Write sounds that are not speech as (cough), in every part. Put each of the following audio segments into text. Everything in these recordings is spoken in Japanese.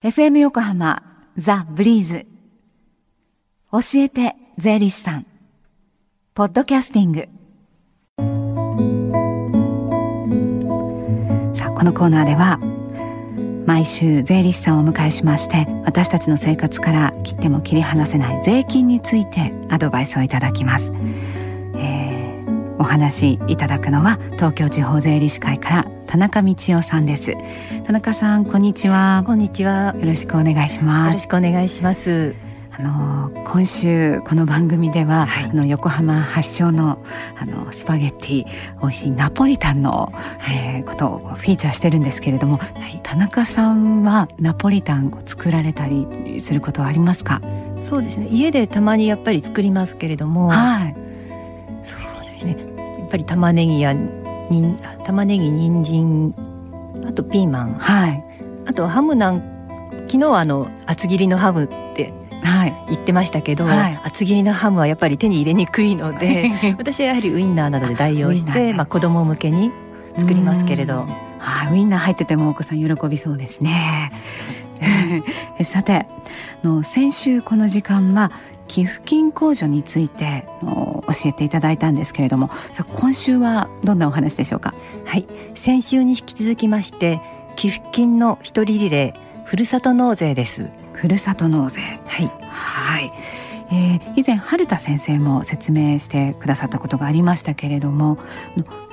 FM 横浜ザ・ブリーズ。教えて税理士さん。ポッドキャスティング。さあこのコーナーでは毎週税理士さんをお迎えしまして私たちの生活から切っても切り離せない税金についてアドバイスをいただきます、えー、お話いただくのは東京地方税理士会から田中道夫さんです。田中さんこんにちは。こんにちは。よろしくお願いします。よろしくお願いします。あの今週この番組では、はい、あの横浜発祥のあのスパゲッティ美味しいナポリタンの、はい、えー、ことをフィーチャーしてるんですけれども、はい、田中さんはナポリタンを作られたりすることはありますか？そうですね。家でたまにやっぱり作りますけれども、はい、そうですね。やっぱり玉ねぎやに玉ねぎ人参あとピーマン、はい、あとハムなん昨日はあの厚切りのハムって言ってましたけど、はい、厚切りのハムはやっぱり手に入れにくいので (laughs) 私はやはりウインナーなどで代用してまあ子供向けに作りますけれど。はい、ウインナー入っててもお子さん喜びそうですね。(laughs) さての先週この時間は寄付金控除について教えていただいたんですけれども今週はどんなお話でしょうか？はい。先週に引き続きまして寄付金の一人リレーふるさと納税です。ふるさと納税。はい。はい。えー、以前春田先生も説明してくださったことがありましたけれども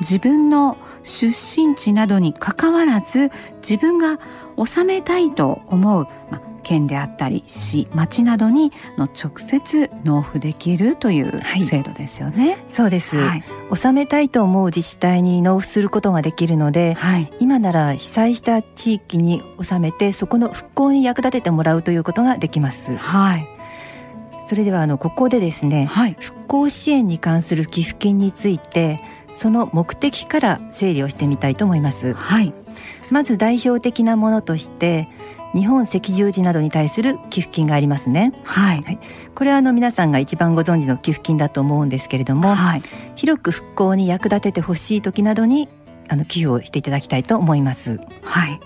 自分の出身地などにかかわらず自分が納めたいと思う、まあ、県であったり市町などにの直接納付できるという制度ですよね。はい、そうです、はい、納めたいと思う自治体に納付することができるので、はい、今なら被災した地域に納めてそこの復興に役立ててもらうということができます。はい。それではあのここでですね、はい、復興支援に関する寄付金についてその目的から整理をしてみたいと思います。はい。まず代表的なものとして日本赤十字などに対する寄付金がありますね。はい。はい、これはあの皆さんが一番ご存知の寄付金だと思うんですけれども、はい、広く復興に役立ててほしい時などにあの寄付をしていただきたいと思います。はい。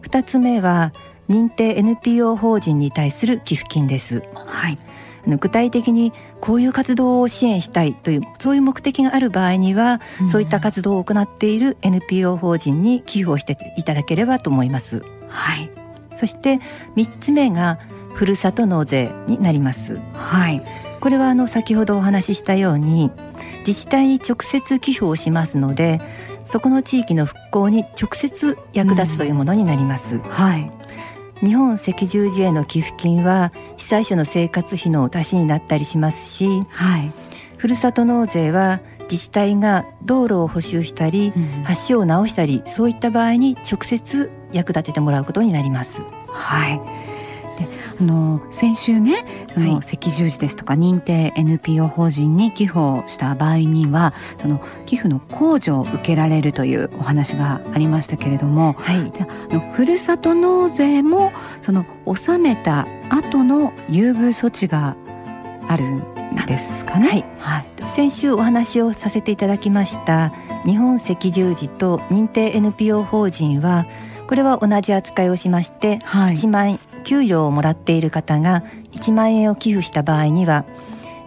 二つ目は認定 NPO 法人に対する寄付金です。はい。具体的にこういう活動を支援したいというそういう目的がある場合には、うん、そういった活動を行っている NPO 法人に寄付をしていただければと思います。はい。そして3つ目がふるさと納税になります。はい。これはあの先ほどお話ししたように自治体に直接寄付をしますのでそこの地域の復興に直接役立つというものになります。うん、はい。日本赤十字への寄付金は被災者の生活費の足しになったりしますし、はい、ふるさと納税は自治体が道路を補修したり、うん、橋を直したりそういった場合に直接役立ててもらうことになります。はい。であの先週ねあの、はい、赤十字ですとか認定 NPO 法人に寄付をした場合にはその寄付の控除を受けられるというお話がありましたけれども、はい、じゃあのふるさと納税もその納めた後の優遇措置があるんですかね？はい、はい、先週お話をさせていただきました日本赤十字と認定 NPO 法人はこれは同じ扱いをしまして、はい、1万円給与をもらっている方が1万円を寄付した場合には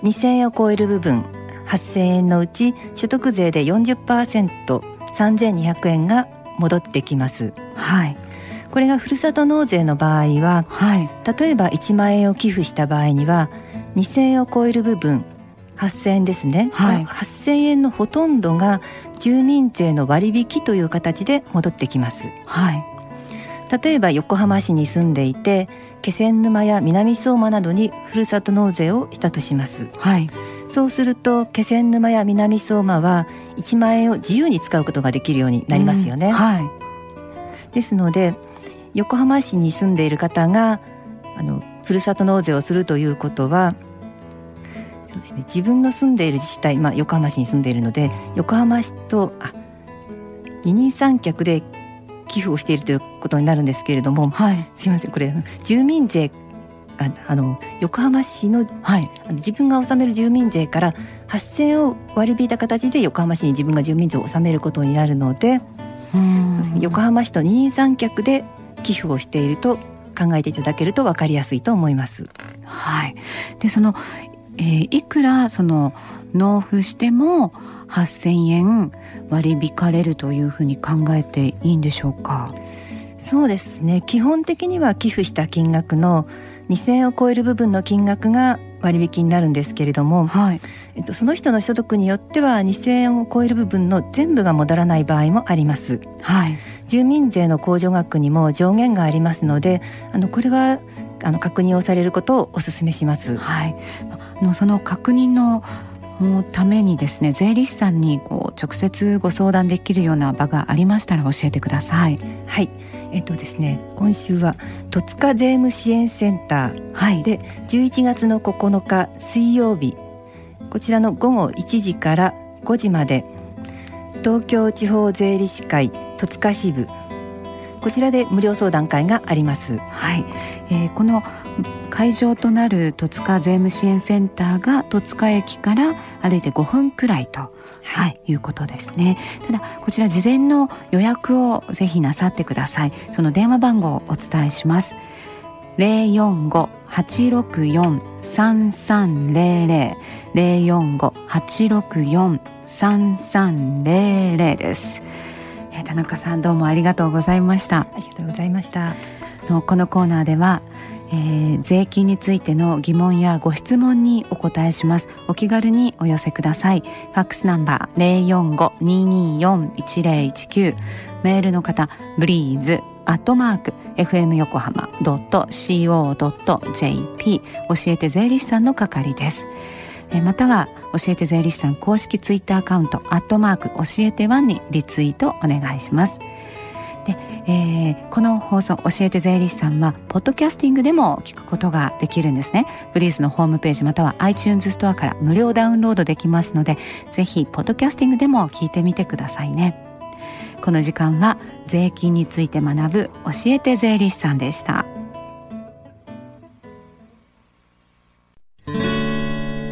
2000円を超える部分8000円のうち所得税で 40%3200 円が戻ってきます。はい。これがふるさと納税の場合は、はい、例えば1万円を寄付した場合には2000円を超える部分8000円ですね、はい、8000円のほとんどが住民税の割引という形で戻ってきます。はい、例えば横浜市に住んでいて気仙沼や南相馬などにふるさと納税をしたとします、はい、そうすると気仙沼や南相馬は1万円を自由に使うことができるようになりますよね、うん。はい、ですので横浜市に住んでいる方があのふるさと納税をするということは自分の住んでいる自治体、まあ、横浜市に住んでいるので横浜市とあ二人三脚で寄付をしているということになるんですけれども、はい、すみませんこれ住民税ああの横浜市の,、はい、自分が納める住民税から8,000円を割り引いた形で横浜市に自分が住民税を納めることになるので横浜市と二人三脚で寄付をしていると考えていただけると分かりやすいと思います。はい、でその、えー、いくらその納付しても8,000円割り引かれるというふうに考えていいんでしょうか？そうですね。基本的には寄付した金額の2,000円を超える部分の金額が割引になるんですけれども、はい、えっと、その人の所得によっては2,000円を超える部分の全部が戻らない場合もあります。はい、住民税の控除額にも上限がありますのであのこれはあの確認をされることをお勧めします。はい、あのその確認のためにですね税理士さんにこう直接ご相談できるような場がありましたら教えてください。はい。えっとですね今週は戸塚税務支援センター、はい、で11月の9日水曜日。こちらの午後1時から5時まで東京地方税理士会戸塚支部こちらで無料相談会があります。はい、えー、この会場となる戸塚税務支援センターが戸塚駅から歩いて5分くらいと、はい、いうことですね。ただこちら事前の予約をぜひなさってください。その電話番号をお伝えします。零四五八六四三三零零零四五八六四三三零零です。田中さんどうもありがとうございました。ありがとうございました。このコーナーでは、えー、税金についての疑問やご質問にお答えします。お気軽にお寄せください。ファックスナンバー045-224-1019メールの方ブリーズアットマーク fm 横浜 .co.jp 教えて税理士さんの係ですまたは教えて税理士さん公式ツイッターアカウントアットマーク教えてワンにリツイートお願いします。で、えー、この放送教えて税理士さんはポッドキャスティングでも聞くことができるんですね。ブリーズのホームページまたは iTunes ストアから無料ダウンロードできますのでぜひポッドキャスティングでも聞いてみてくださいね。この時間は税金について学ぶ教えて税理士さんでした。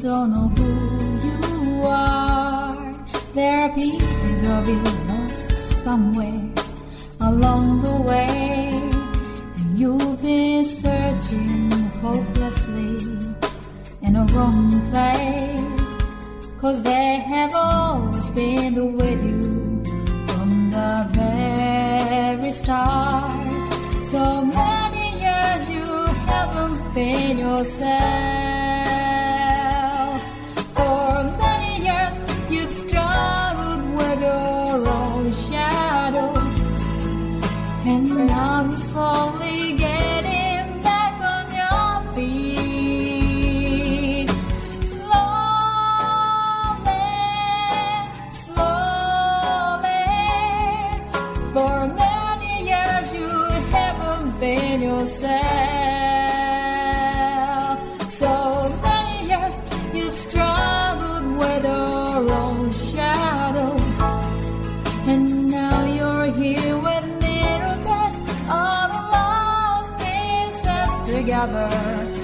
don't know who you are. There are pieces of you lost somewhere along the way. And you've been searching hopelessly in a wrong place. Cause they have always been with you your own shadow. And now you're here with together